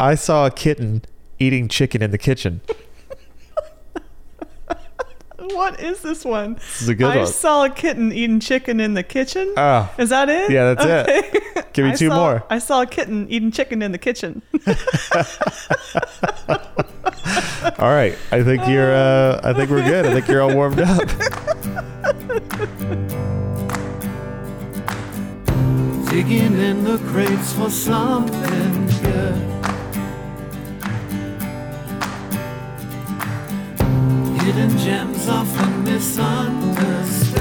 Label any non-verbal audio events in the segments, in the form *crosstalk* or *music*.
I saw a kitten eating chicken in the kitchen. What is this one? This is a good I one. saw a kitten eating chicken in the kitchen. Ah, is that it? yeah, that's it. Give me I two saw- more. I saw a kitten eating chicken in the kitchen. *laughs* all right. I think you're. Uh, I think we're good. I think you're all warmed up. Digging in the crates for something good. Hidden gems often misunderstood.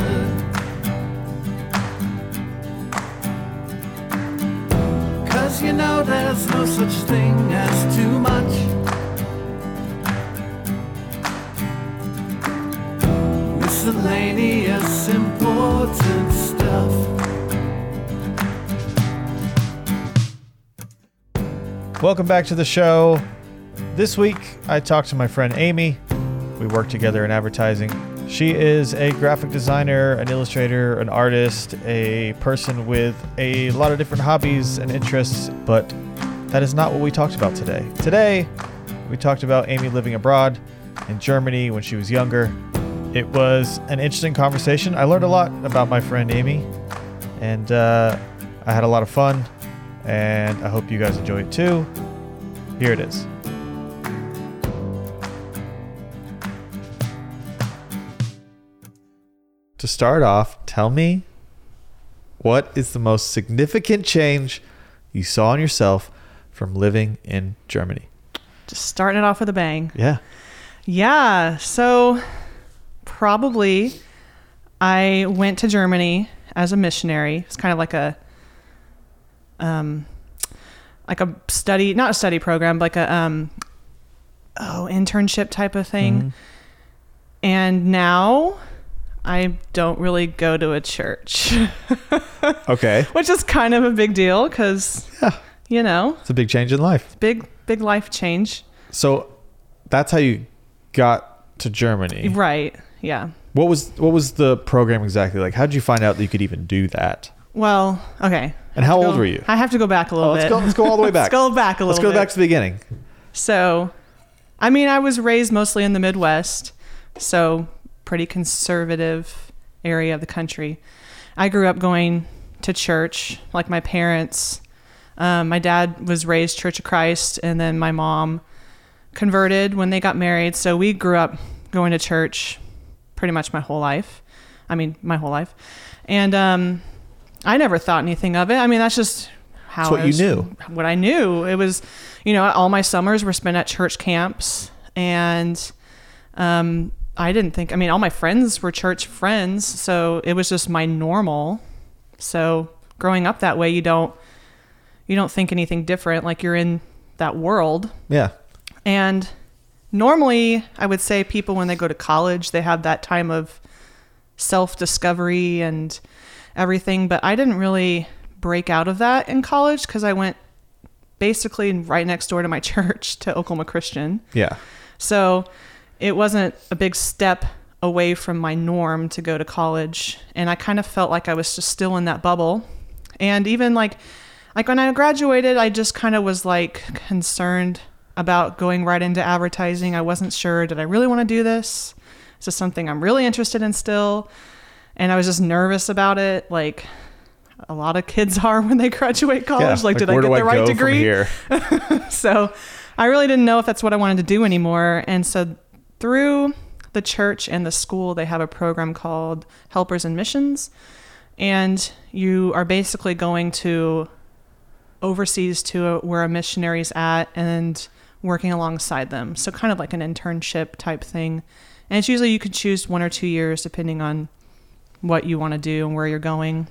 Cause you know there's no such thing as too much. Miscellaneous important stuff. Welcome back to the show. This week, I talked to my friend Amy. We work together in advertising. She is a graphic designer, an illustrator, an artist, a person with a lot of different hobbies and interests, but that is not what we talked about today. Today, we talked about Amy living abroad in Germany when she was younger. It was an interesting conversation. I learned a lot about my friend Amy, and uh, I had a lot of fun and I hope you guys enjoy it too. Here it is. Start off, tell me what is the most significant change you saw in yourself from living in Germany? Just starting it off with a bang. Yeah. Yeah. So probably I went to Germany as a missionary. It's kind of like a um like a study not a study program, but like a um oh, internship type of thing. Mhm. And now I don't really go to a church, *laughs* Okay. which is kind of a big deal cuz Yeah. you know, It's a big change in life. big big life change. So that's how you got to Germany. Right. Yeah. What was what was the program exactly like? How did you find out that you could even do that? Well, okay. And how old Go- were you? I have to go back a little Oh, let's bit. go let's go all the way *laughs* back. Let's go back a little. Let's go bit. back to the beginning. So, I mean, I was raised mostly in the Midwest, so pretty conservative area of the country. I grew up going to church, like my parents. Um, my dad was raised Church of Christ, and then my mom converted when they got married. So we grew up going to church pretty much my whole life. I mean, my whole life, and um, I never thought anything of it. I mean, that's just how what I you knew. What I knew. It was, you know, all my summers were spent at church camps, and um, I didn't think. I mean, all my friends were church friends, so it was just my normal. So growing up that way, you don't you don't think anything different. Like you're in that world, Yeah. and normally, I would say people when they go to college, they have that time of self discovery and everything. But I didn't really break out of that in college because I went basically right next door to my *laughs* church to Oklahoma Christian. Yeah. So it wasn't a big step away from my norm to go to college. And I kind of felt like I was just still in that bubble. And even like, like when I graduated, I just kind of was like concerned about going right into advertising. I wasn't sure, did I really want to do this? Is this something I'm really interested in still? And I was just nervous about it. Like a lot of kids *laughs* are when they graduate college. Yeah. Oh, Like, did I get the right degree? *laughs* so I really didn't know if that's what I wanted to do anymore. And so through the church and the school, they have a program called Helpers and Missions. And you are basically going to overseas to where a missionary is at and working alongside them. So kind of like an internship type thing. And it's usually you can choose one or two years depending on what you want to do and where you're going.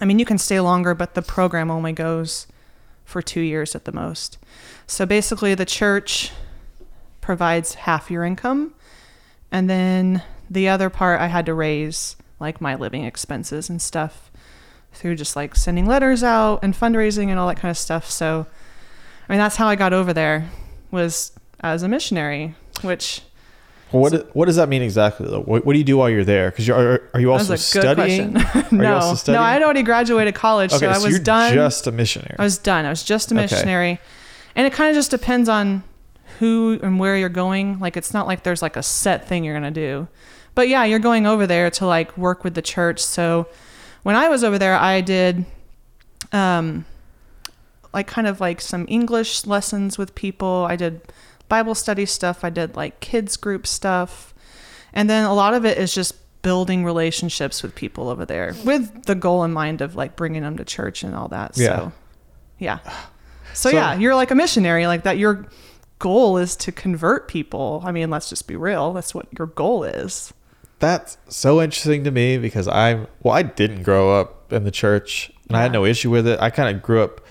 I mean, you can stay longer, but the program only goes for two years at the most. So basically, the church provides half your income, and then the other part I had to raise, like my living expenses and stuff, through just like sending letters out and fundraising and all that kind of stuff. So, I mean, that's how I got over there, was as a missionary, which Well, what what does that mean exactly? Though? What, what do you do while you're there? Because are, are you also studying? *laughs* no, also studying? no, I had already graduated college, Okay, so I was you're done. just a missionary. I was done. I was just a Okay. missionary. And it kind of just depends on who and where you're going. Like it's not like there's like a set thing you're gonna do. But yeah, you're going over there to like work with the church. So when I was over there, I did um like kind of like some English lessons with people. I did Bible study stuff. I did like kids group stuff. And then a lot of it is just building relationships with people over there with the goal in mind of like bringing them to church and all that. Yeah. So, yeah. *sighs* So, So- yeah, you're like a missionary like that. Your goal is to convert people. I mean, let's just be real. That's what your goal is. That's so interesting to me because I'm well, I didn't grow up in the church and I had no issue with it. I kind of grew up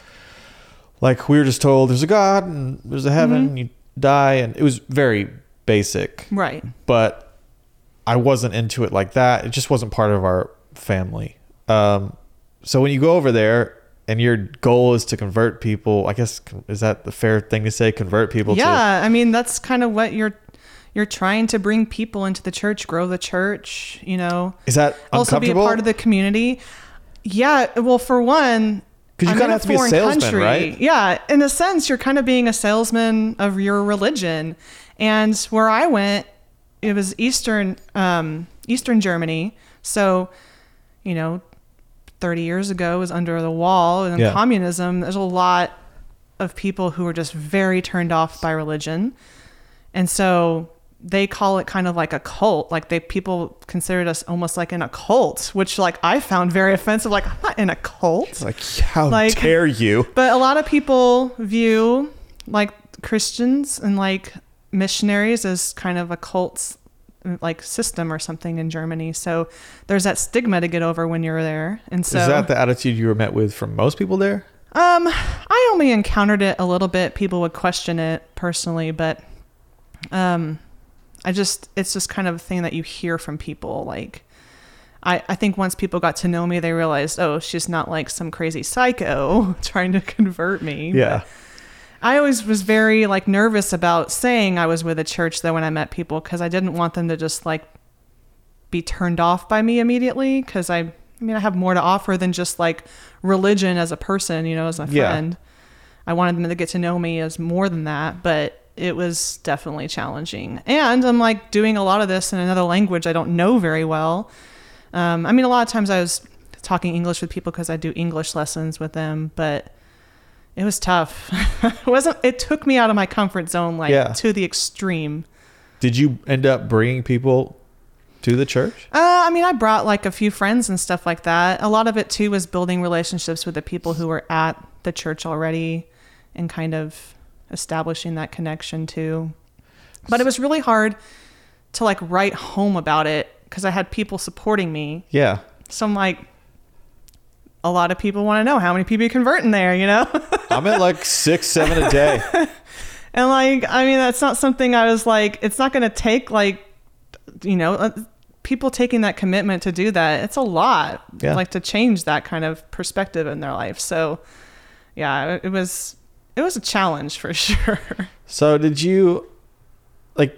like we were just told there's a God and there's a heaven, Mm-hmm. you die, and it was very basic. Right. But I wasn't into it like that. It just wasn't part of our family. Um, so when you go over there and your goal is to convert people, I guess is that the fair thing to say? Convert people to yeah, I mean that's kind of what you're you're trying to bring people into the church, grow the church, you know. is that Also be a part of the community. Yeah, well for one, 'Cause you I'm kinda have to be a salesman, right? Yeah, in a sense you're kind of being a salesman of your religion. And where I went, it was eastern um eastern Germany. So, you know, 30 years ago was under the wall and Yeah. communism. There's a lot of people who are just very turned off by religion. And so they call it kind of like a cult. Like they people considered us almost like in a cult, which like I found very offensive. Like I'm not in a cult. It's like how Like- dare you? But a lot of people view like Christians and like missionaries as kind of a cult like system or something in Germany. So there's that stigma to get over when you're there. And so Is that the attitude you were met with from most people there? um, I only encountered it a little bit. People would question it personally, but um, I just it's just kind of a thing that you hear from people. Like, I I think once people got to know me, they realized, oh, she's not like some crazy psycho *laughs* trying to convert me. Yeah. I always was very like nervous about saying I was with a church though when I met people because I didn't want them to just like be turned off by me immediately because I I mean I have more to offer than just like religion as a person, you know, as a Yeah. friend. I wanted them to get to know me as more than that, but it was definitely challenging. And I'm like doing a lot of this in another language I don't know very well. Um, I mean, a lot of times I was talking English with people because I do English lessons with them, but it was tough. *laughs* it wasn't. It took me out of my comfort zone, like Yeah. to the extreme. Did you end up bringing people to the church? Uh, I mean, I brought like a few friends and stuff like that. A lot of it too was building relationships with the people who were at the church already, and kind of establishing that connection too. But it was really hard to like write home about it because I had people supporting me. Yeah. So I'm like, a lot of people want to know how many people you convert in there, you know? *laughs* I'm at like six, seven a day. *laughs* And like, I mean, that's not something I was like, it's not going to take like, you know, uh, people taking that commitment to do that. It's a lot, Yeah. like to change that kind of perspective in their life. So, yeah, it was, it was a challenge for *laughs* sure. So did you like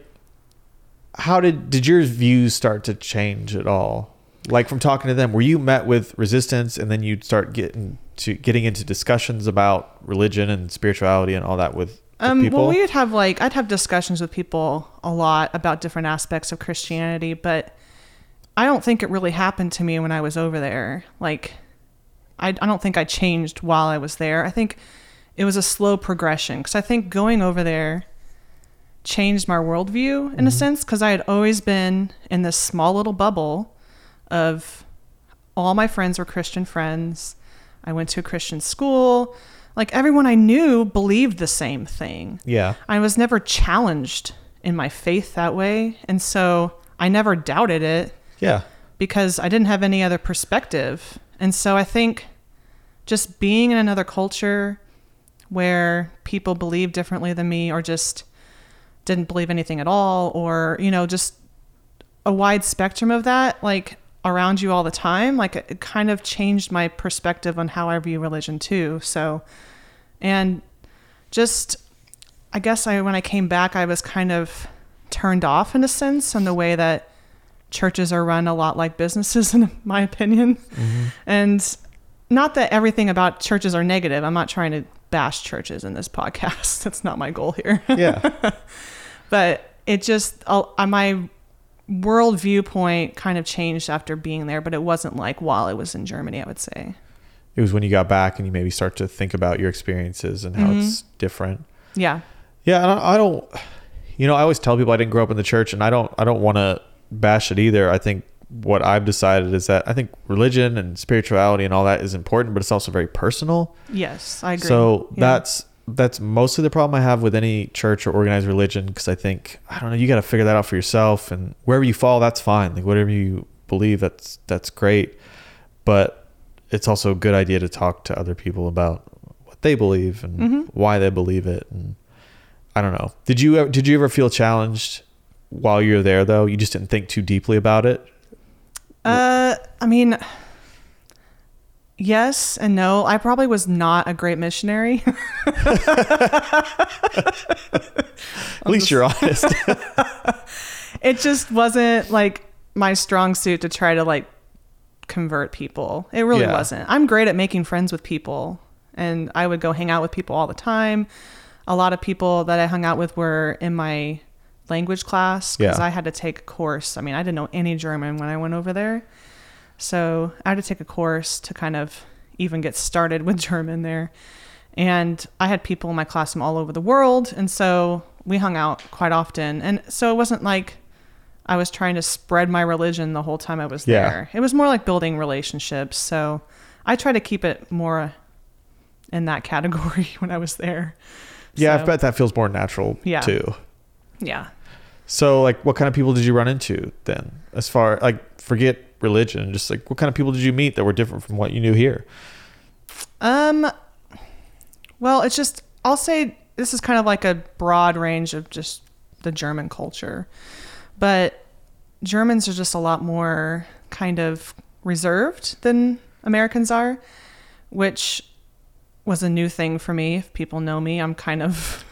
how did did your views start to change at all? Like from talking to them, were you met with resistance and then you'd start getting to getting into discussions about religion and spirituality and all that with, with Um, people? well, we would have like I'd have discussions with people a lot about different aspects of Christianity, but I don't think it really happened to me when I was over there. Like, I, I don't think I changed while I was there. I think it was a slow progression because I think going over there changed my worldview in a sense because I had always been in this small little bubble of all my friends were Christian friends. I went to a Christian school. Like everyone I knew believed the same thing. yeah. I was never challenged in my faith that way. And so I never doubted it Yeah. because I didn't have any other perspective. And so I think just being in another culture where people believe differently than me or just didn't believe anything at all or, you know, just a wide spectrum of that, like around you all the time, like it, kind of changed my perspective on how I view religion too. So, and just, I guess I, when I came back, I was kind of turned off in a sense on the way that churches are run a lot like businesses, *laughs* in my opinion. And not that everything about churches are negative. I'm not trying to bash churches in this *laughs* podcast. That's not my goal here. Yeah. *laughs* but it just uh, I my world viewpoint kind of changed after being there, but it wasn't like while I was in Germany. I would say. it was when you got back and you maybe start to think about your experiences and how it's mm-hmm. different. Yeah. Yeah, I I don't. You know, I always tell people I didn't grow up in the church, and I don't. I don't want to bash it either. I think what I've decided is that I think religion and spirituality and all that is important, but it's also very personal. Yes, I agree. So Yeah. that's that's mostly the problem I have with any church or organized religion because I think I don't know. You got to figure that out for yourself, and wherever you fall, that's fine. Like whatever you believe, that's that's great. But it's also a good idea to talk to other people about what they believe and Mhm. why they believe it. And I don't know. Did you ever, did you ever feel challenged while you were there though? You just didn't think too deeply about it. Uh, I mean, yes and no. I probably was not a great missionary. *laughs* At least you're honest. *laughs* it just wasn't like my strong suit to try to like convert people. It really Yeah. wasn't. I'm great at making friends with people and I would go hang out with people all the time. A lot of people that I hung out with were in my language class because Yeah. I had to take a course. I mean, I didn't know any German when I went over there. So I had to take a course to kind of even get started *laughs* with German there. And I had people in my class from all over the world. And so we hung out quite often. And so it wasn't like I was trying to spread my religion the whole time I was Yeah. there. It was more like building relationships. So I try to keep it more in that category *laughs* when I was there. yeah, I bet that feels more natural Yeah. too. Yeah. So, like, what kind of people did you run into then? As far like, forget religion, just like, what kind of people did you meet that were different from what you knew here? Um, well, it's just, I'll say this is kind of like a broad range of just the German culture. But Germans are just a lot more kind of reserved than Americans are, which was a new thing for me. If people know me, I'm kind of.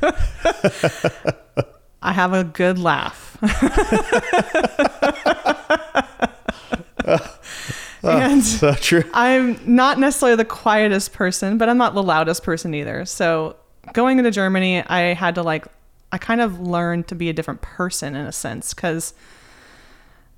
*laughs* I have a good laugh. *laughs* *laughs* and *laughs* So true. I'm not necessarily the quietest person, but I'm not the loudest person either. So going into Germany, I had to like, I kind of learned to be a different person in a sense because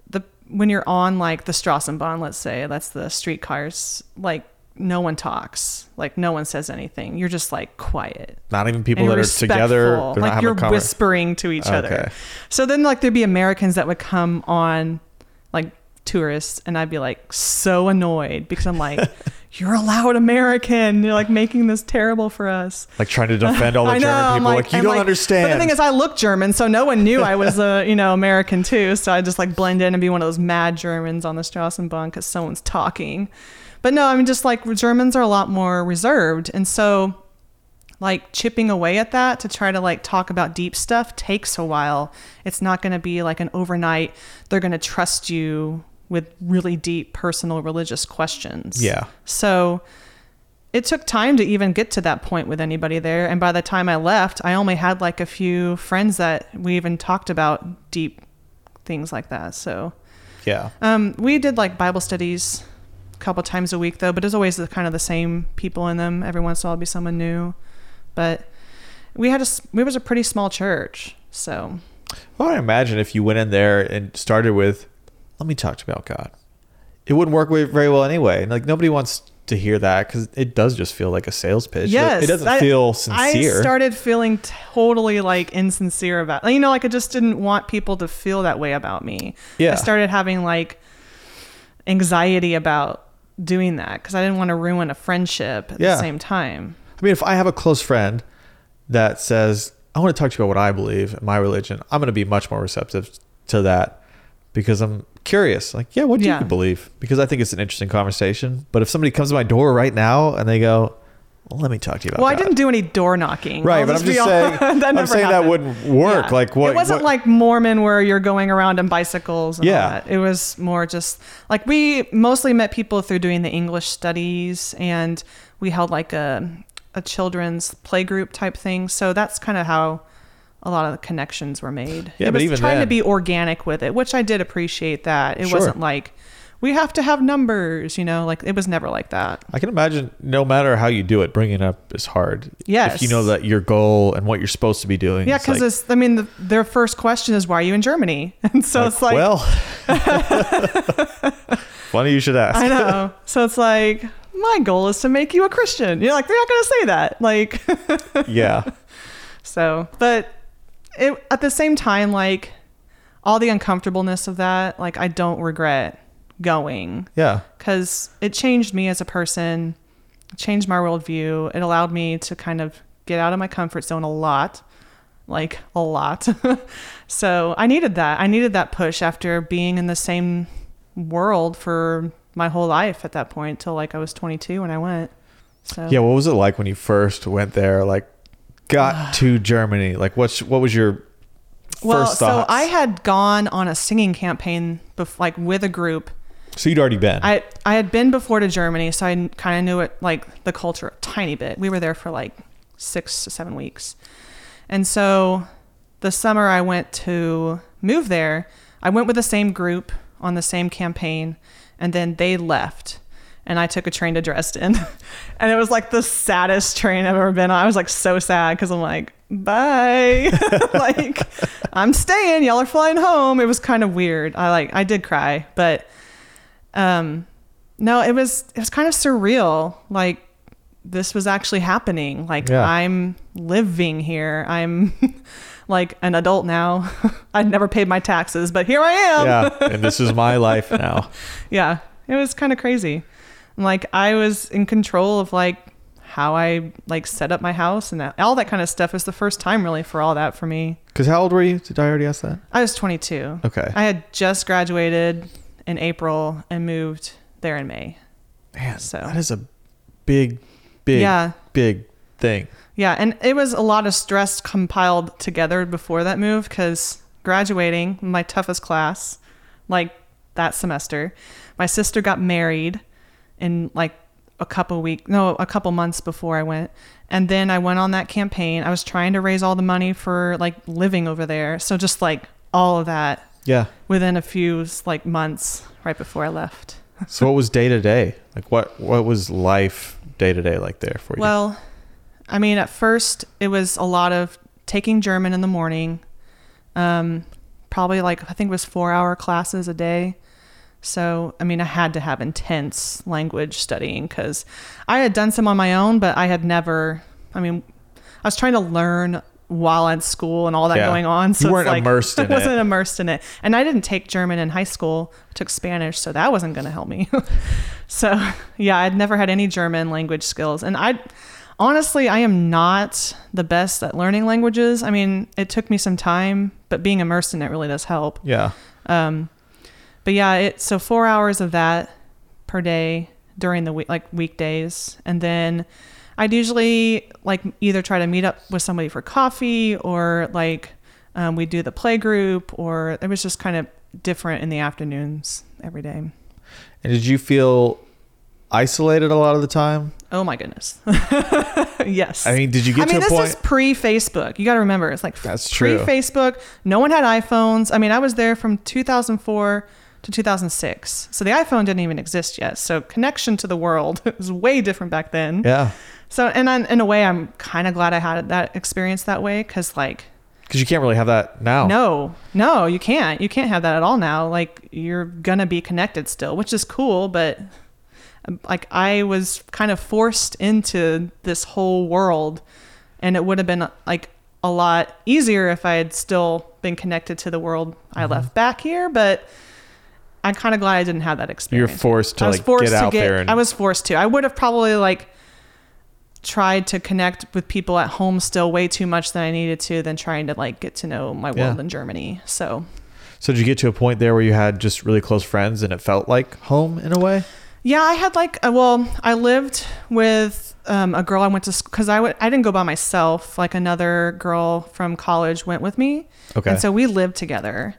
the when you're on like the Strassenbahn, let's say that's the streetcars, like no one talks, like no one says anything. You're just like quiet Not even people that are together. They're like you're whispering to each other. So then like there'd be Americans that would come on tourists and I'd be like so annoyed because I'm like, *laughs* You're a loud American. You're like making this terrible for us. Like trying to defend all *laughs* the know, German people. Like, you I'm don't understand. But the thing is, I look German, so no one knew I was a *laughs* you know American too. So I just like blend in and be one of those mad Germans on the Strassenbahn because someone's talking. But no, I mean just like Germans are a lot more reserved, and so like chipping away at that to try to like talk about deep stuff takes a while. It's not going to be like an overnight. They're going to trust you with really deep personal religious questions. Yeah. So it took time to even get to that point with anybody there. And by the time I left, I only had like a few friends that we even talked about deep things like that. So yeah. um, we did like Bible studies a couple times a week though, but it's always the, kind of the same people in them. Every once in a while, be someone new. But we had a we was a pretty small church, so Well, I imagine if you went in there and started with, "Let me talk to about God," it wouldn't work very well anyway. Like nobody wants to hear that because it does just feel like a sales pitch. It- yes, it doesn't I- feel sincere. I started feeling totally like insincere about, you know, like I just didn't want people to feel that way about me. Yeah. I started having like anxiety about doing that because I didn't want to ruin a friendship at Yeah. the same time. I mean, if I have a close friend that says, "I want to talk to you about what I believe in my religion," I'm going to be much more receptive to that because I'm curious. Like, yeah, what do Yeah. you believe? Because I think it's an interesting conversation. But if somebody comes to my door right now and they go, "Well, let me talk to you about," Well, I didn't do any door knocking. Right, I'll but I'm just *laughs* saying. that I'm saying that wouldn't work. Yeah. Like what? It wasn't what- like Mormon where you're going around in bicycles. And Yeah. It was more just like we mostly met people through doing the English studies, and we held like a a children's play group type thing. So that's kind of how a lot of the connections were made. Yeah, it but was even trying to be organic with it, which I did appreciate that. It Sure. wasn't like we have to have numbers, you know, like it was never like that. I can imagine no matter how you do it, bringing up is hard. Yes. If you know that your goal and what you're supposed to be doing. Yeah, it's because like, it's, I mean, the, their first question is, why are you in Germany? *laughs* And so it's like, well, *laughs* funny you should ask. I know. So it's like, my goal is to make you a Christian. You're like, they're not going to say that. Like, yeah. *laughs* so, but it, at the same time, like, all the uncomfortableness of that, like, I don't regret going Yeah. because it changed me as a person, changed my worldview. It allowed me to kind of get out of my comfort zone a lot, like a lot. *laughs* so I needed that. I needed that push after being in the same world for my whole life at that point till like I was 22 when I went. So Yeah. What was it like when you first went there? Like, got *sighs* to Germany? Like, what's what was your well, first so? I had gone on a singing campaign, bef- like with a group So you'd already been. I I had been before to Germany, so I kind of knew it like the culture a tiny bit. We were there for like six to seven weeks, and so the summer I went to move there, I went with the same group on the same campaign, and then they left. And I took a train to Dresden, *laughs* and it was like the saddest train I've ever been on. I was like so sad because I'm like, bye, *laughs* like I'm staying. Y'all are flying home. It was kind of weird. I like I did cry, but um no it was it was kind of surreal like this was actually happening like Yeah. i'm living here i'm *laughs* like an adult now i'd never paid my taxes but here i am yeah. And this is my life now. yeah it was kind of crazy like i was in control of like how i like set up my house and that, all that kind of stuff It was the first time really for all that for me Because how old were you? Did I already ask that? i was 22 Okay. i had just graduated in april and moved there in may Man, So- that is a big, big, Yeah. big thing. Yeah, and it was a lot of stress compiled together before that move because graduating, my toughest class, like that semester, my sister got married in like a couple weeks, no, a couple months before I went. And then I went on that campaign. I was trying to raise all the money for like living over there. So just like all of that Yeah. within a few like months right before I left. *laughs* So what was day to day? Like what what was life day to day like there for you? Well, I mean, at first it was a lot of taking German in the morning, um, probably like I think it was four hour classes a day. So I mean, I had to have intense language studying because I had done some on my own, but I had never. I mean, I was trying to learn while at school and all that Yeah. going on. So You weren't like, immersed *laughs* in I wasn't it. immersed in it, and I didn't take German in high school. I took Spanish, so that wasn't going to help me. *laughs* so yeah, I'd never had any German language skills, and I honestly I am not the best at learning languages. I mean, it took me some time, but being immersed in it really does help. yeah. Um, but yeah, it so four hours of that per day during the week, like weekdays, and then I'd usually like either try to meet up with somebody for coffee or like um, we do the play group, or it was just kind of different in the afternoons every day. And did you feel isolated a lot of the time? Oh my goodness. *laughs* yes. I mean, did you get I mean, to a this point? is pre Facebook. You got to remember, it's like That's true. pre Facebook. No one had iPhones. I mean, I was there from 2004 to 2006. So the iPhone didn't even exist yet. So connection to the world *laughs* was way different back then. yeah. So, and I, in a way, I'm kind of glad I had that experience that way because, like, Because you can't really have that now. no, no, you can't. You can't have that at all now. Like, you're gonna be connected still, which is cool, but um, like, I was kind of forced into this whole world, and it would have been like a lot easier if I had still been connected to the world I Mm-hmm. left back here. But I'm kind of glad I didn't have that experience. You're forced to I was like forced get to out get. there and I was forced to. I would have probably like tried to connect with people at home still way too much than I needed to than trying to like get to know my world Yeah. in Germany. So So did you get to a point there where you had just really close friends and it felt like home in a way? yeah, I had like well, I lived with um, a girl I went to school because I w- I didn't go by myself. Like another girl from college went with me, Okay. and so we lived together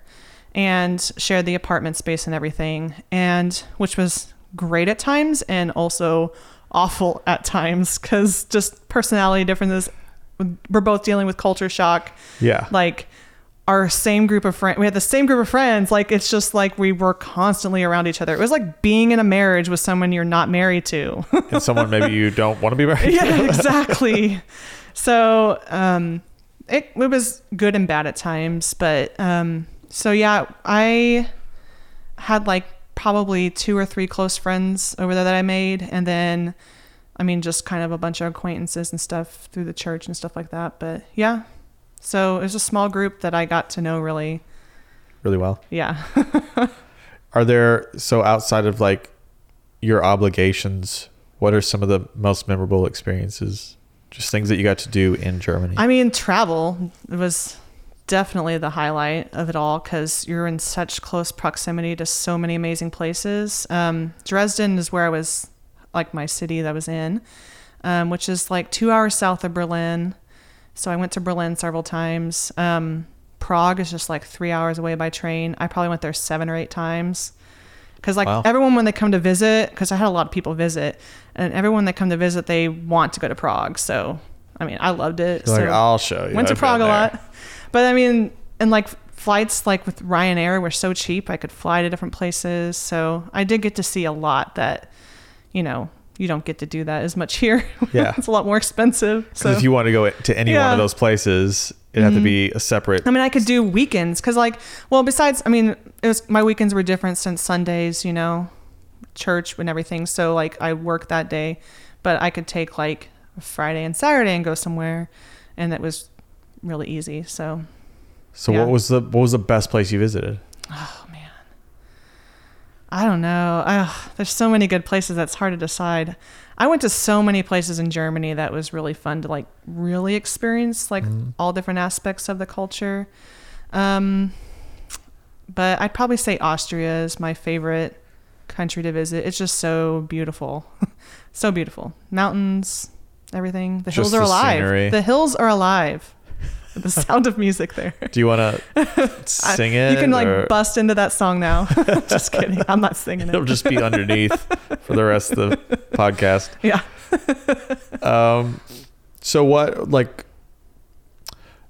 and shared the apartment space and everything, and which was great at times and also awful at times because just personality differences. We're both dealing with culture shock. yeah. Like our same group of friends. We had the same group of friends. Like it's just like we were constantly around each other. It was like being in a marriage with someone you're not married to. And someone maybe you *laughs* don't want to be married. To. Yeah, exactly. So um, it it was good and bad at times, but um, so yeah, I had like probably two or three close friends over there that I made, and then I mean just kind of a bunch of acquaintances and stuff through the church and stuff like that. But yeah, so it was a small group that I got to know really. really well. Yeah. *laughs* Are there so outside of like your obligations? What are some of the most memorable experiences? Just things that you got to do in Germany. I mean, travel was definitely the highlight of it all because you're in such close proximity to so many amazing places. Um, Dresden is where I was, like my city that I was in, um, which is like two hours south of Berlin. So I went to Berlin several times. Um, Prague is just like three hours away by train. I probably went there seven or eight times. Because like Wow. everyone when they come to visit, because I had a lot of people visit, and everyone that come to visit, they want to go to Prague. So I mean, I loved it. You're like, I'll show you. went to I've Prague a been there." lot. But I mean, and like flights like with Ryanair were so cheap, I could fly to different places. So I did get to see a lot that, you know, you don't get to do that as much here. *laughs* Yeah. it's a lot more expensive. So if you want to go to any one Yeah. Mm-hmm. of those places, it'd have to be a separate. I mean, I could do weekends because, like, well, besides, I mean, it was my weekends were different since Sundays, you know, church and everything. So like, I worked that day, but I could take like Friday and Saturday and go somewhere, and that was really easy. So So yeah. what was the what was the best place you visited? Oh man. I don't know. Ugh, there's so many good places that's hard to decide. I went to so many places in Germany that was really fun to like really experience like all different aspects of the culture. Um, but I'd probably say Austria is my favorite country to visit. It's just so beautiful. *laughs* so beautiful. Mountains, everything. The hills Just are the alive. scenery. The hills are alive. The sound of music there. Do you want to *laughs* sing it? You can like or bust into that song now. *laughs* *laughs* just kidding. I'm not singing it. It'll just be underneath for the rest of the podcast. Yeah. Um, so what like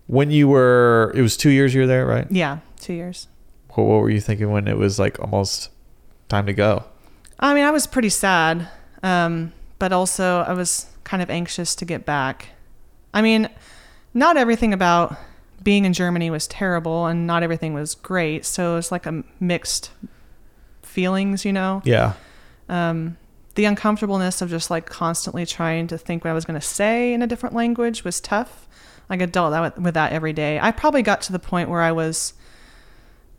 when you were? It was two years you were there, right? Yeah. Two years. What, what were you thinking when it was like almost time to go? I mean, I was pretty sad, um, but also I was kind of anxious to get back. I mean, not everything about being in Germany was terrible, and not everything was great. So it was like a mixed feelings, you know. Yeah. um, the uncomfortableness of just like constantly trying to think what I was going to say in a different language was tough. Like I dealt with that every day. I probably got to the point where I was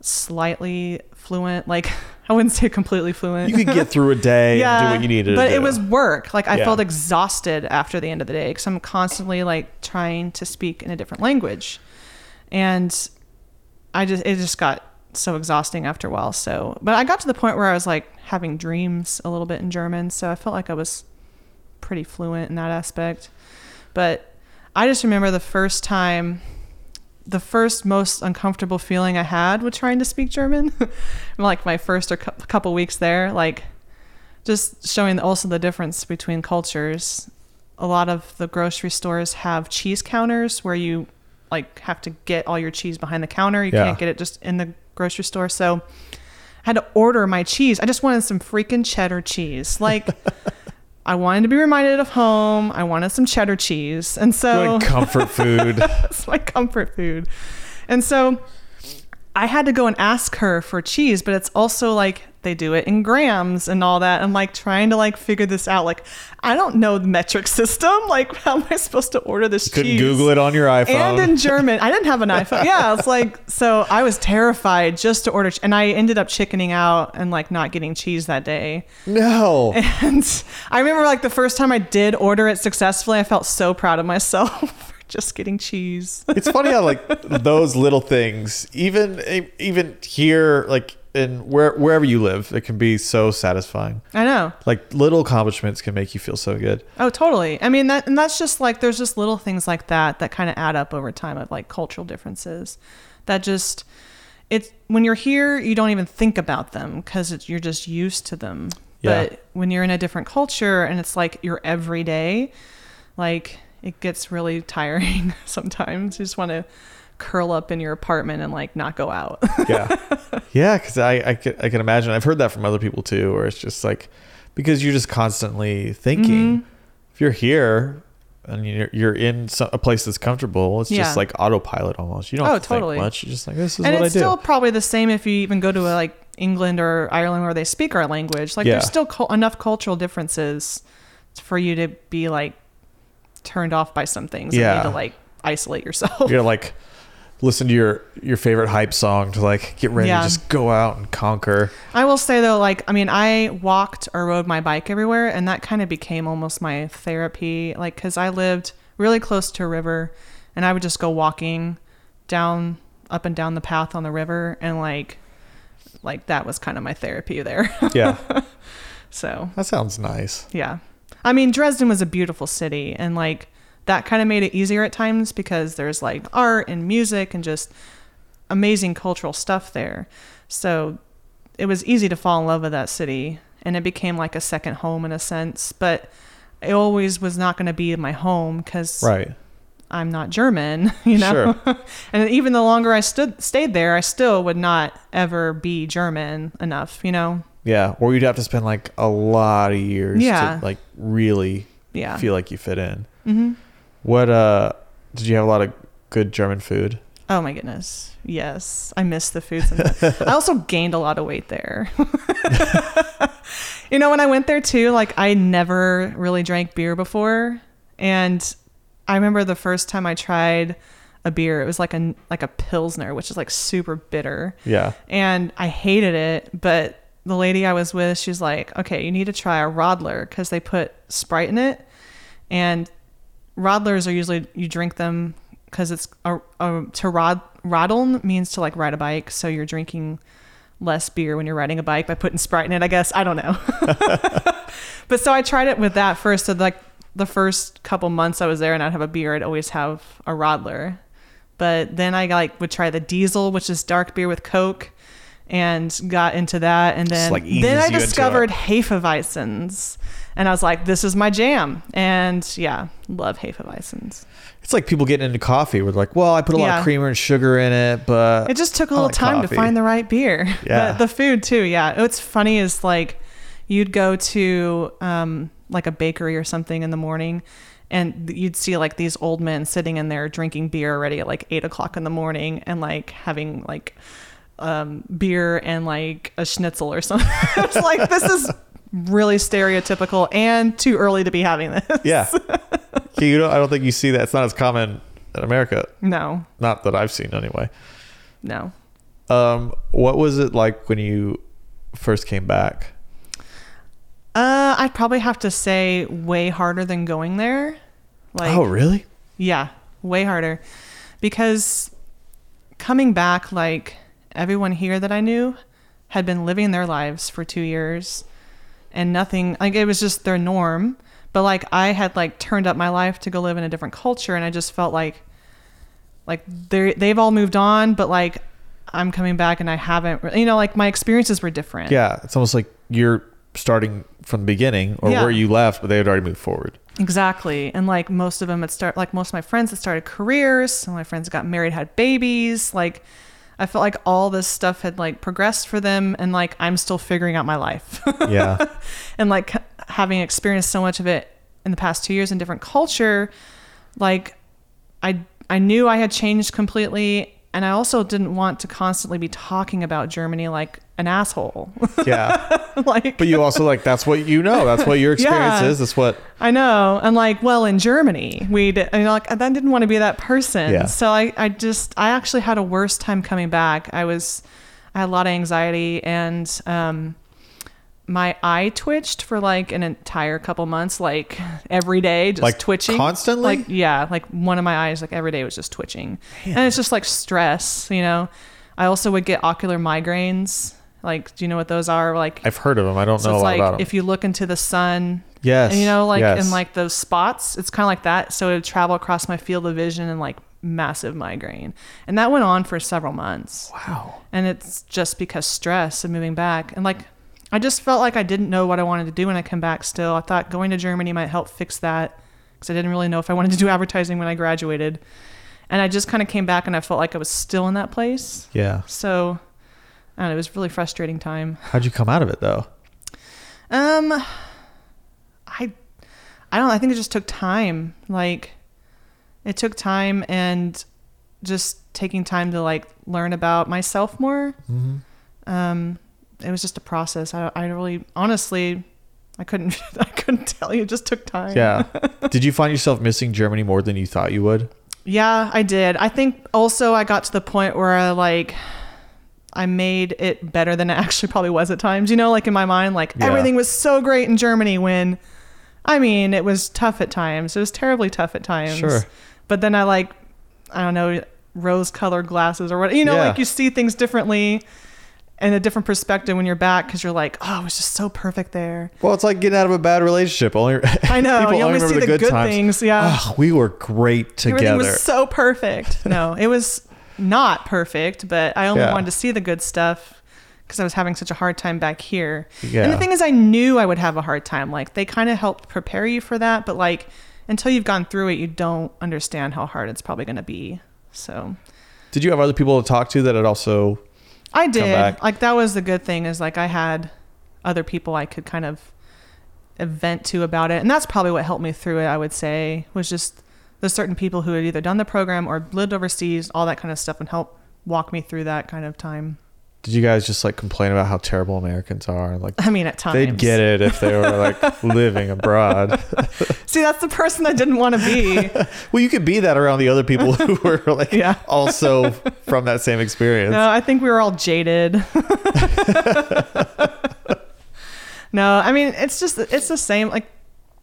slightly fluent. Like *laughs* I wouldn't say completely fluent. You could get through a day and do what you needed but it was work. Like I Yeah. felt exhausted after the end of the day because I'm constantly like trying to speak in a different language, and I just it just got so exhausting after a while. So, but I got to the point where I was like having dreams a little bit in German, so I felt like I was pretty fluent in that aspect. But I just remember the first time the first most uncomfortable feeling I had with trying to speak German, *laughs* like my first or cou- couple weeks there, like just showing also the difference between cultures. A lot of the grocery stores have cheese counters where you like have to get all your cheese behind the counter. You Yeah. can't get it just in the grocery store. So I had to order my cheese. I just wanted some freaking cheddar cheese. Like *laughs* I wanted to be reminded of home. I wanted some cheddar cheese. And so Like comfort food. *laughs* that's my comfort food. And so I had to go and ask her for cheese, but it's also like they do it in grams and all that. I'm like trying to like figure this out. Like I don't know the metric system. *laughs* Like how am I supposed to order this Couldn't cheese? Google it on your iPhone. And in German, I didn't have an iPhone. *laughs* Yeah, it's like so. I was terrified just to order, and I ended up chickening out and like not getting cheese that day. no. *laughs* And I remember like the first time I did order it successfully, I felt so proud of myself for just getting cheese. it's funny how like those little things, even even here, like in where wherever you live, it can be so satisfying. I know. Like little accomplishments can make you feel so good. Oh, totally. I mean that, and that's just like there's just little things like that that kind of add up over time of like cultural differences, that just it's when you're here you don't even think about them because you're just used to them. Yeah. But when you're in a different culture and it's like your everyday, like it gets really tiring *laughs* sometimes. You just want to curl up in your apartment and like not go out. *laughs* yeah yeah because I, I, can, I can imagine i've heard that from other people too where it's just like because you're just constantly thinking Mm-hmm. if you're here and you're, you're in some, a place that's comfortable it's Yeah. just like autopilot almost you don't Oh, to totally. think much you're just like this is and what it's i do And it's still probably the same if you even go to a, like England or Ireland where they speak our language. Like Yeah. there's still cul- enough cultural differences for you to be like turned off by some things. Yeah. And need to like isolate yourself. you're like listen to your your favorite hype song to like get ready Yeah. to just go out and conquer I will say though, like I mean, I walked or rode my bike everywhere, and that kind of became almost my therapy. Like because I lived really close to a river, and I would just go walking down up and down the path on the river, and like like that was kind of my therapy there. *laughs* yeah so that sounds nice yeah, I mean Dresden was a beautiful city, and like that kind of made it easier at times because there's like art and music and just amazing cultural stuff there. So it was easy to fall in love with that city and it became like a second home in a sense, but it always was not going to be my home cuz right I'm not German, *laughs* you know. *laughs* and even the longer I stood stayed there, I still would not ever be German enough, you know. yeah or you'd have to spend like a lot of years Yeah. to like really Yeah. feel like you fit in Mhm. What uh did you have a lot of good german food Oh my goodness. Yes. I miss the food. I also *laughs* gained a lot of weight there. *laughs* you know, when I went there too, like I never really drank beer before. And I remember the first time I tried a beer, it was like a like a pilsner, which is like super bitter. yeah And I hated it, but the lady I was with, she's like, "Okay, you need to try a Radler because they put Sprite in it." And Radlers are usually you drink them because it's a, a to rod radeln means to like ride a bike, so you're drinking less beer when you're riding a bike by putting Sprite in it. I guess I don't know. *laughs* but so I tried it with that first. So like the first couple months I was there and I'd have a beer, I'd always have a Radler. But then I like would try the Diesel, which is dark beer with Coke, and got into that. And then like, then I discovered. Hefeweizens, and I was like, this is my jam. And yeah, love Hefeweizens. It's like people getting into coffee where they're like, well, I put a lot Yeah. of creamer and sugar in it, but It just took a little like time coffee. to find the right beer. *laughs* Yeah. The, the food too. Yeah. What's funny is like you'd go to um, like a bakery or something in the morning and you'd see like these old men sitting in there drinking beer already at like eight o'clock in the morning and like having like um, beer and like a schnitzel or something. *laughs* it's like, this is really stereotypical and too early to be having this. *laughs* yeah. You don't, I don't think you see that. It's not as common in America. No, Not that I've seen anyway. no. Um, what was it like when you first came back? Uh, I'd probably have to say way harder than going there. Like, oh, really? Yeah, way harder. Because coming back, like everyone here that I knew had been living their lives for two years and nothing, like it was just their norm. But like I had like turned up my life to go live in a different culture and I just felt like, like they they've all moved on, but like I'm coming back and I haven't, re- you know, like my experiences were different. Yeah. It's almost like you're starting from the beginning or Yeah. where you left, but they had already moved forward. Exactly. And like most of them had start like most of my friends had started careers. Some of my friends got married, had babies. Like I felt like all this stuff had like progressed for them and like I'm still figuring out my life. *laughs* Yeah. and like having experienced so much of it in the past 2 years in different culture, like I I knew I had changed completely and I also didn't want to constantly be talking about Germany like an asshole. *laughs* yeah. like But you also like, that's what you know. That's what your *laughs* experience Yeah. is. That's what, I know. And like, well, in Germany, we did, you know, like, I didn't want to be that person. Yeah. So I, I just, I actually had a worse time coming back. I was, I had a lot of anxiety and, um, my eye twitched for like an entire couple months, like every day, just Like, twitching constantly? Like, yeah, like one of my eyes, like every day was just twitching, and it's just like stress, you know. I also would get ocular migraines. Like, do you know what those are? Like, I've heard of them. I don't so know a it's lot like if you look into the sun, yes. and you know, like yes. in like those spots, it's kind of like that. So it would travel across my field of vision and like massive migraine. And that went on for several months. wow. And it's just because stress and moving back. And like, I just felt like I didn't know what I wanted to do when I come back still. I thought going to Germany might help fix that because I didn't really know if I wanted to do *laughs* advertising when I graduated. And I just kind of came back and I felt like I was still in that place. Yeah. So I know, it was a really frustrating time. How'd you come out of it though? Um, I, I don't. I think it just took time. Like, it took time and just taking time to like learn about myself more. Mm-hmm. Um, it was just a process. I, I really, honestly, I couldn't, *laughs* I couldn't tell you. It just took time. Yeah. *laughs* Did you find yourself missing Germany more than you thought you would? Yeah, I did. I think also I got to the point where I like I made it better than it *laughs* actually probably was at times. You know, like in my mind, like Yeah. everything was so great in Germany when I mean, it was tough at times. It was terribly tough at times. Sure. But then I like I don't know, rose colored glasses or what you know, Yeah. like you see things differently and a different perspective when you're back because you're like, oh, it was just so perfect there. Well, it's like getting out of a bad relationship. Only *laughs* I know. people you only only see remember the, the good, times. things. Yeah. Oh, we were great Everything together. was so perfect. No, it was not perfect, but I only Yeah. wanted to see the good stuff because I was having such a hard time back here. Yeah. And the thing is, I knew I would have a hard time. Like, they kind of helped prepare you for that, but like, until you've gone through it, you don't understand how hard it's probably going to be. So Did you have other people to talk to that had also? I did. Like, that was the good thing is like, I had other people I could kind of vent to about it. And that's probably what helped me through it, I would say, was just the certain people who had either done the program or lived overseas, all that kind of stuff, and help walk me through that kind of time. Did you guys just like complain about how terrible Americans are? Like I mean, at times. they'd get it if they were like *laughs* living abroad. See, that's the person that didn't want to be. *laughs* Well, you could be that around the other people who *laughs* were like Yeah. also from that same experience. No, I think we were all jaded. no, I mean, it's just, it's the same. Like,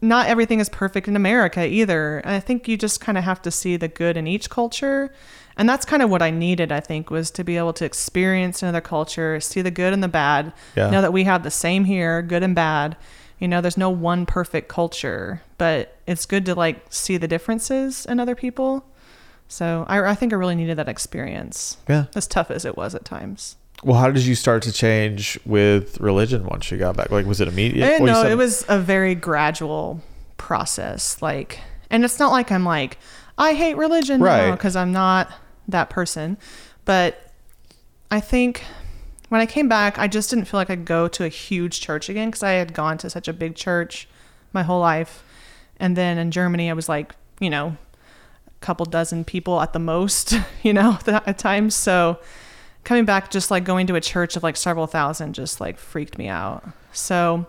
not everything is perfect in America either. And I think you just kind of have to see the good in each culture. And that's kind of what I needed, I think, was to be able to experience another culture, see the good and the bad, Yeah. know that we have the same here, good and bad. You know, there's no one perfect culture, but it's good to like see the differences in other people. So I, I think I really needed that experience Yeah. as tough as it was at times. Well, how did you start to change with religion once you got back? Like, was it immediate? Eh, well, you it was a very gradual process. Like, and it's not like I'm like I hate religion Right. because I'm not that person. But I think when I came back, I just didn't feel like I'd go to a huge church again because I had gone to such a big church my whole life. And then in Germany, I was like, you know, a couple dozen people at the most, *laughs* you know, *laughs* at times. So coming back, just like going to a church of like several thousand, just like freaked me out. So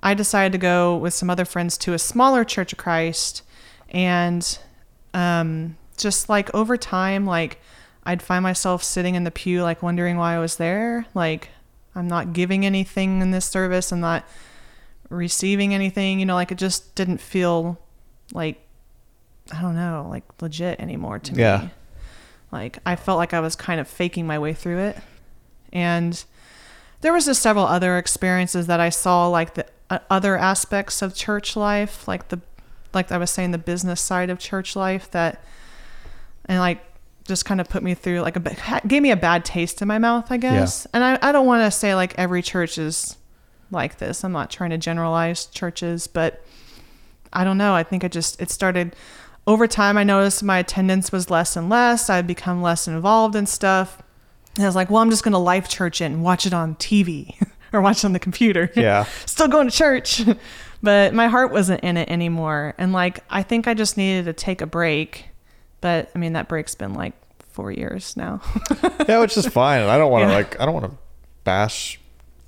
I decided to go with some other friends to a smaller Church of Christ, and um, just like over time, like I'd find myself sitting in the pew, like wondering why I was there. Like I'm not giving anything in this service. I'm not receiving anything. You know, like it just didn't feel like I don't know, like legit anymore to me. Yeah. me. Like I felt like I was kind of faking my way through it, and there was just several other experiences that I saw, like the uh, other aspects of church life, like the, like I was saying, the business side of church life that, and like just kind of put me through like a gave me a bad taste in my mouth, I guess. And I, I don't want to say like every church is like this. I'm not trying to generalize churches, but I don't know. I think it just it started over time. I noticed my attendance was less and less. I'd become less involved in stuff. And I was like, well, I'm just going to life church it and watch it on TV *laughs* or watch it on the computer. Yeah. *laughs* Still going to church. *laughs* but my heart wasn't in it anymore. And like, I think I just needed to take a break. But I mean, that break's been like four years now. *laughs* yeah, which is fine. And I don't want to Yeah. like I don't want to bash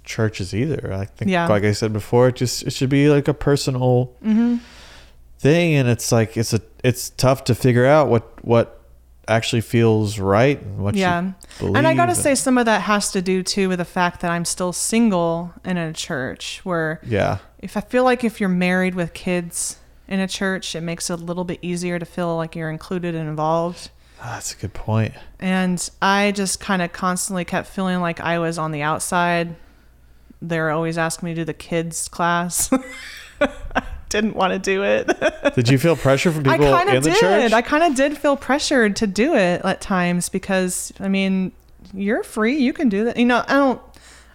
churches either. I think Yeah. like I said before, it just it should be like a personal mm-hmm. thing and it's like it's a it's tough to figure out what what actually feels right and what Yeah. you believe. And I got to and- say, some of that has to do too with the fact that I'm still single in a church where yeah. if I feel like if you're married with kids in a church, it makes it a little bit easier to feel like you're included and involved. Ah, That's a good point. And I just kind of constantly kept feeling like I was on the outside. They're always asking me to do the kids class. I *laughs* Didn't want to do it. *laughs* Did you feel pressure from I people kind in of the did. church? I kind of did feel pressured to do it at times because I mean, you're free. You can do that. You know, I don't.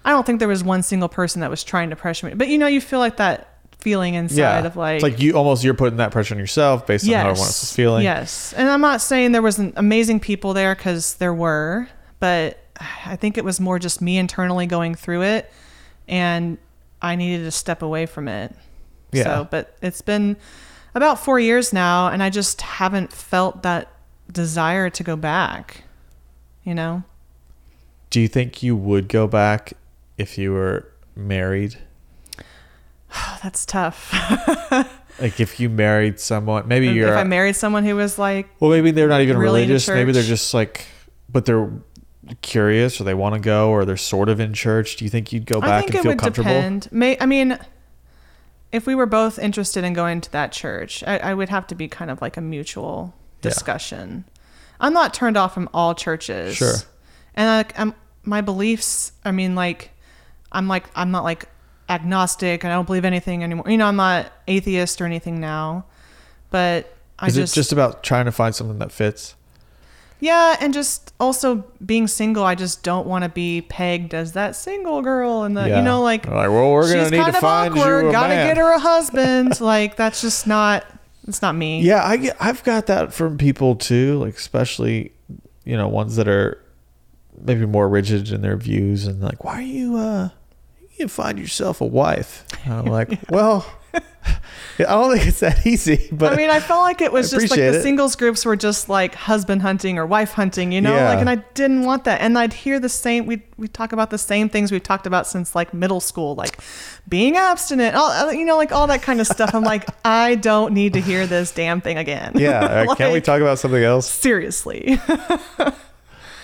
I don't think there was one single person that was trying to pressure me. But you know, you feel like that feeling inside yeah. of like it's like you almost you're putting that pressure on yourself based on how everyone else is feeling. Yes. And I'm not saying there wasn't amazing people there because there were, but I think it was more just me internally going through it and I needed to step away from it. Yeah. So, but it's been about four years now and I just haven't felt that desire to go back, you know? Do you think you would go back if you were married? Oh, *sighs* that's tough. *laughs* Like if you married someone, maybe if you're If I married someone who was like, well, maybe they're not even really religious. Maybe they're just like, but they're curious or they want to go or they're sort of in church. Do you think you'd go I back think and it feel would comfortable? depend. May I mean, if we were both interested in going to that church, I, I would have to be kind of like a mutual Yeah. discussion. I'm not turned off from all churches. Sure. And like, I'm, my beliefs. I mean, like, I'm like I'm not like agnostic. and I don't believe anything anymore. You know, I'm not atheist or anything now. But I Is just, it just about trying to find something that fits? yeah, and just also being single. I just don't want to be pegged as that single girl and the Yeah. you know like Like, well, we're gonna need kind to of find awkward. you a Gotta man. get her a husband. *laughs* like that's just not. It's not me. Yeah, I get, I've got that from people too, like especially you know ones that are maybe more rigid in their views and like, why are you uh you find yourself a wife? And I'm *laughs* like, well, I don't think it's that easy, but I mean, I felt like it was I just like the it. singles groups were just like husband hunting or wife hunting, you know, Yeah. like, and I didn't want that. And I'd hear the same. We we talk about the same things we've talked about since like middle school, like being abstinent, all you know, like all that kind of stuff. I'm like, *laughs* I don't need to hear this damn thing again. yeah, uh, *laughs* can't we talk about something else? Seriously, Yeah,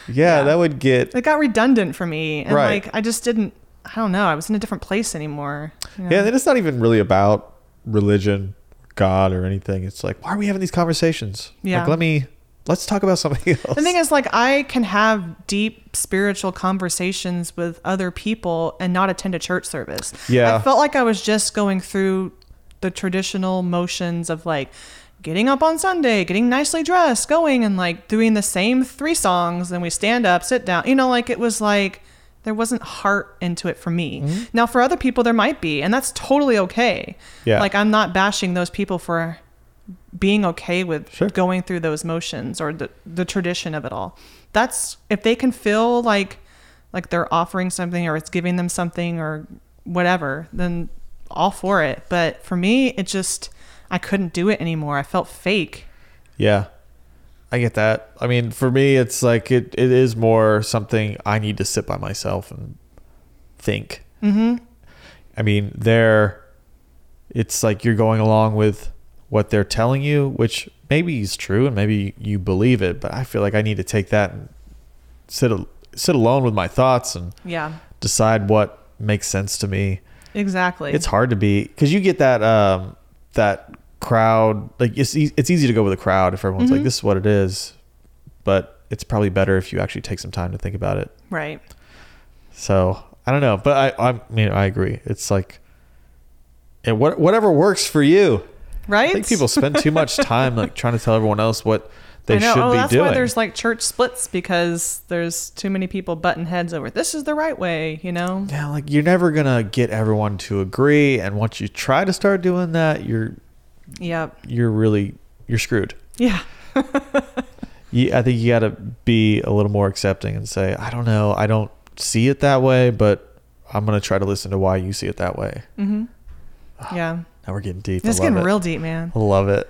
Yeah. that would get it got redundant for me, and Right. like I just didn't. I don't know. I was in a different place anymore. you know? Yeah, and it's not even really about religion, God, or anything. It's like, why are we having these conversations? Yeah. Like, let me let's talk about something *laughs* else. The thing is, like, I can have deep spiritual conversations with other people and not attend a church service. Yeah. I felt like I was just going through the traditional motions of like getting up on Sunday, getting nicely dressed, going and like doing the same three songs. Then we stand up, sit down. You know, like it was like there wasn't heart into it for me. Mm-hmm. Now, for other people, there might be, and that's totally okay. Yeah. Like, I'm not bashing those people for being okay with Sure. going through those motions or the, the tradition of it all. That's if they can feel like like they're offering something or it's giving them something or whatever, then all for it. But for me, it just I couldn't do it anymore. I felt fake. Yeah. I get that. I mean, for me, it's like it, it is more something I need to sit by myself and think. Mm-hmm. I mean, they're, it's like you're going along with what they're telling you, which maybe is true and maybe you believe it, but I feel like I need to take that and sit, sit alone with my thoughts and Yeah, decide what makes sense to me. exactly. It's hard to be because you get that um that crowd like it's e- it's easy to go with a crowd if everyone's like Mhm. this is what it is, but it's probably better if you actually take some time to think about it. right. So I don't know, but I I mean I agree. It's like and what whatever works for you. Right. I think people spend too much *laughs* time like trying to tell everyone else what they I know. should oh, be that's doing. why there's like church splits because there's too many people butting heads over this is the right way, you know? yeah, like you're never gonna get everyone to agree, and once you try to start doing that, you're Yep. you're really you're screwed. Yeah. *laughs* you, I think you got to be a little more accepting and say, I don't know, I don't see it that way, but I'm gonna try to listen to why you see it that way. Mm-hmm. Yeah. Now we're getting deep. This is getting it. real deep, man. I love it.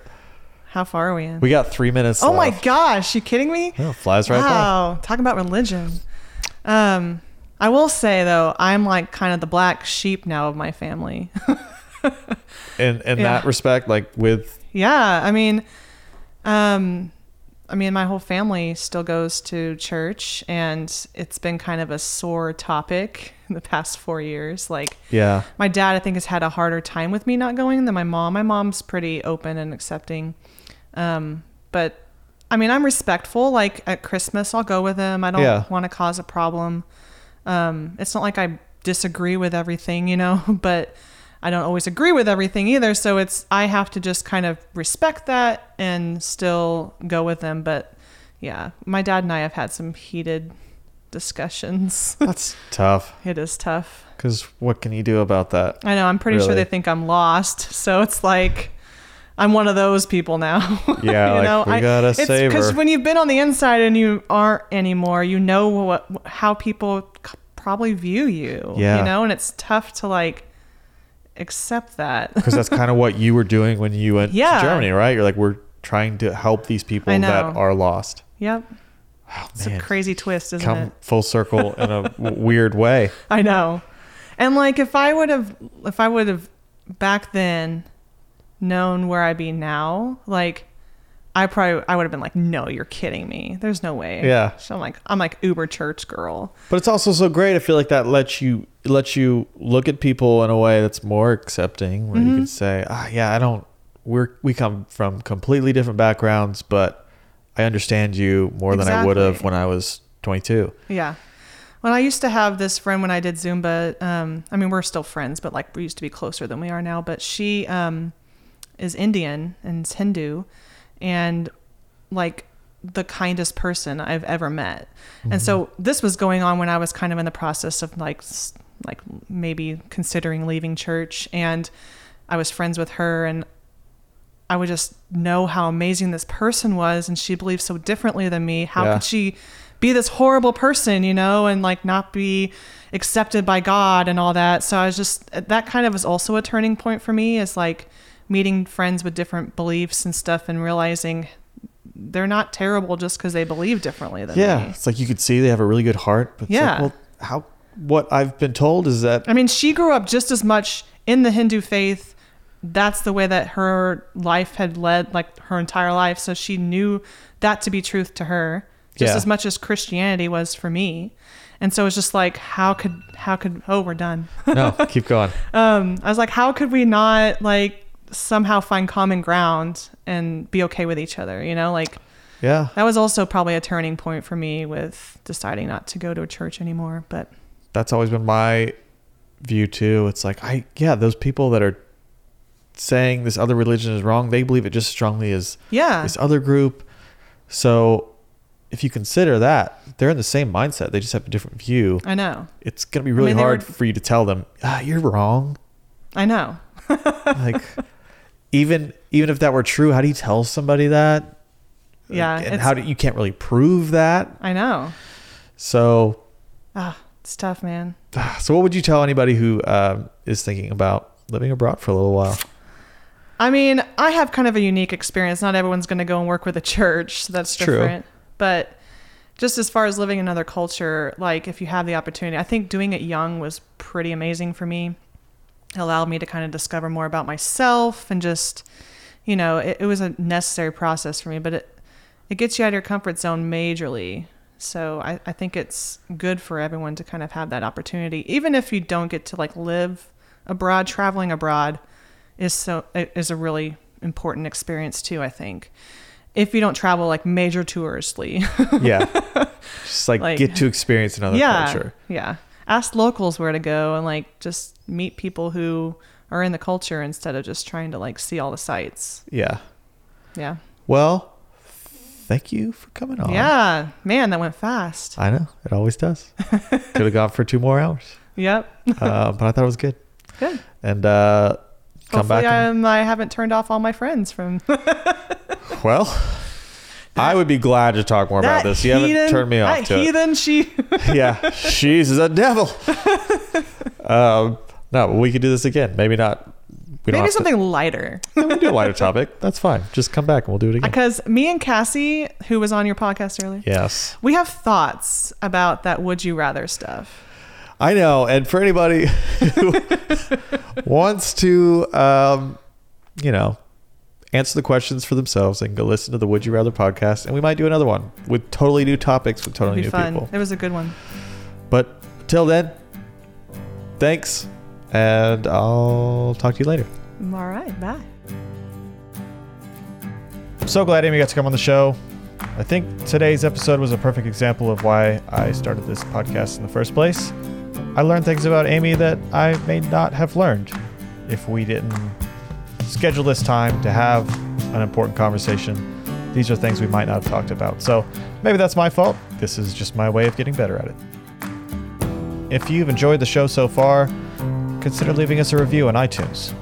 How far are we in? We got three minutes. oh my gosh, you kidding me? Yeah, flies right by. wow, talking about religion. Um, I will say though, I'm like kind of the black sheep now of my family. *laughs* *laughs* In in Yeah. that respect, like with yeah, I mean, um, I mean, my whole family still goes to church, and it's been kind of a sore topic in *laughs* the past four years. Like, yeah, my dad, I think, has had a harder time with me not going than my mom. My mom's pretty open and accepting. Um, but I mean, I'm respectful. Like at Christmas, I'll go with him. I don't Yeah. want to cause a problem. Um, it's not like I disagree with everything, you know, *laughs* but I don't always agree with everything either. So it's, I have to just kind of respect that and still go with them. But yeah, my dad and I have had some heated discussions. *laughs* That's tough. it is tough. Because what can you do about that? I know. I'm pretty sure they think I'm lost. So it's like I'm one of those people now. *laughs* Yeah, you like, we gotta it's save her. when you've been on the inside and you aren't anymore, you know what how people c- probably view you. Yeah. You know, and it's tough to like accept that. *laughs* Because that's kind of what you were doing when you went Yeah. to Germany, right? You're like, we're trying to help these people that are lost. yep. Oh, It's a crazy twist, isn't Come it? full circle in a *laughs* w- weird way. I know. And like if I would have if I would have back then known where I'd be now, like I probably I would have been like, No, you're kidding me. There's no way. Yeah. So I'm like I'm like uber church girl. But it's also so great. I feel like that lets you lets you look at people in a way that's more accepting, where Mm-hmm. you can say, "Ah, yeah, I don't. We're we come from completely different backgrounds, but I understand you more than I would have when I was 22." Yeah. When I used to have this friend when I did Zumba, um, I mean we're still friends, but like we used to be closer than we are now. But she um, is Indian and is Hindu, and like the kindest person I've ever met. And mm-hmm. so this was going on when I was kind of in the process of like like maybe considering leaving church, and I was friends with her, and I would just know how amazing this person was, and she believed so differently than me. How Yeah. could she be this horrible person, you know, and like not be accepted by God and all that? So I was just that kind of was also a turning point for me, is like meeting friends with different beliefs and stuff, and realizing they're not terrible just because they believe differently than Yeah, me. it's like you could see they have a really good heart, but it's like, Yeah. well, how? What I've been told is that I mean, she grew up just as much in the Hindu faith. That's the way that her life had led, like her entire life. So she knew that to be truth to her, just Yeah. as much as Christianity was for me. And so it's just like, how could, how could, oh, we're done. no, *laughs* keep going. Um, I was like, how could we not like somehow find common ground and be okay with each other? You know, like Yeah, that was also probably a turning point for me with deciding not to go to a church anymore. But that's always been my view too. It's like I yeah, those people that are saying this other religion is wrong, they believe it just as strongly as yeah, this other group. So if you consider that, they're in the same mindset. They just have a different view. I know. It's gonna be really mean, hard were- for you to tell them, ah, you're wrong. I know. *laughs* Like even even if that were true, how do you tell somebody that? Yeah, and how do you can't really prove that? I know. So Ah, it's tough, man. so what would you tell anybody who um, is thinking about living abroad for a little while? I mean, I have kind of a unique experience. Not everyone's going to go and work with a church. so That's It's true. different. But just as far as living in another culture, like if you have the opportunity, I think doing it young was pretty amazing for me. Allowed me to kind of discover more about myself and just, you know, it, it was a necessary process for me, but it, it gets you out of your comfort zone majorly. So I, I think it's good for everyone to kind of have that opportunity, even if you don't get to like live abroad. Traveling abroad is so is a really important experience too. I think if you don't travel like major touristly, Yeah. *laughs* just like, Like- get to experience another yeah, culture. yeah. Ask locals where to go and like just meet people who are in the culture instead of just trying to like see all the sights. Yeah. Yeah, Well, thank you for coming on. yeah, man, that went fast. I know. It always does. *laughs* Could have gone for two more hours. Yep, Uh, but I thought it was good. good. And uh, come Hopefully, back. and- I haven't turned off all my friends from *laughs* well, I would be glad to talk more about this. You haven't heathen- turned me off to it. She *laughs* yeah, she's a devil. *laughs* um, no, we could do this again. Maybe not. We maybe something lighter. *laughs* We can do a lighter topic. That's fine. Just come back and we'll do it again. Because me and Cassie, who was on your podcast earlier, Yes, we have thoughts about that would you rather stuff. I know. And for anybody who wants to, um, you know, answer the questions for themselves, they can go listen to the Would You Rather podcast, and we might do another one with totally new topics with totally new fun. people. It was a good one. But till then, thanks, and I'll talk to you later. All right, bye. I'm so glad Amy got to come on the show. I think today's episode was a perfect example of why I started this podcast in the first place. I learned things about Amy that I may not have learned if we didn't schedule this time to have an important conversation these are things we might not have talked about. So maybe that's my fault. This is just my way of getting better at it. If you've enjoyed the show so far, consider leaving us a review on iTunes.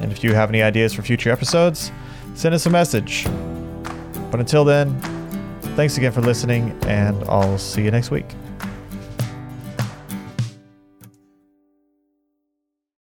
And if you have any ideas for future episodes, send us a message. But until then, thanks again for listening, and I'll see you next week.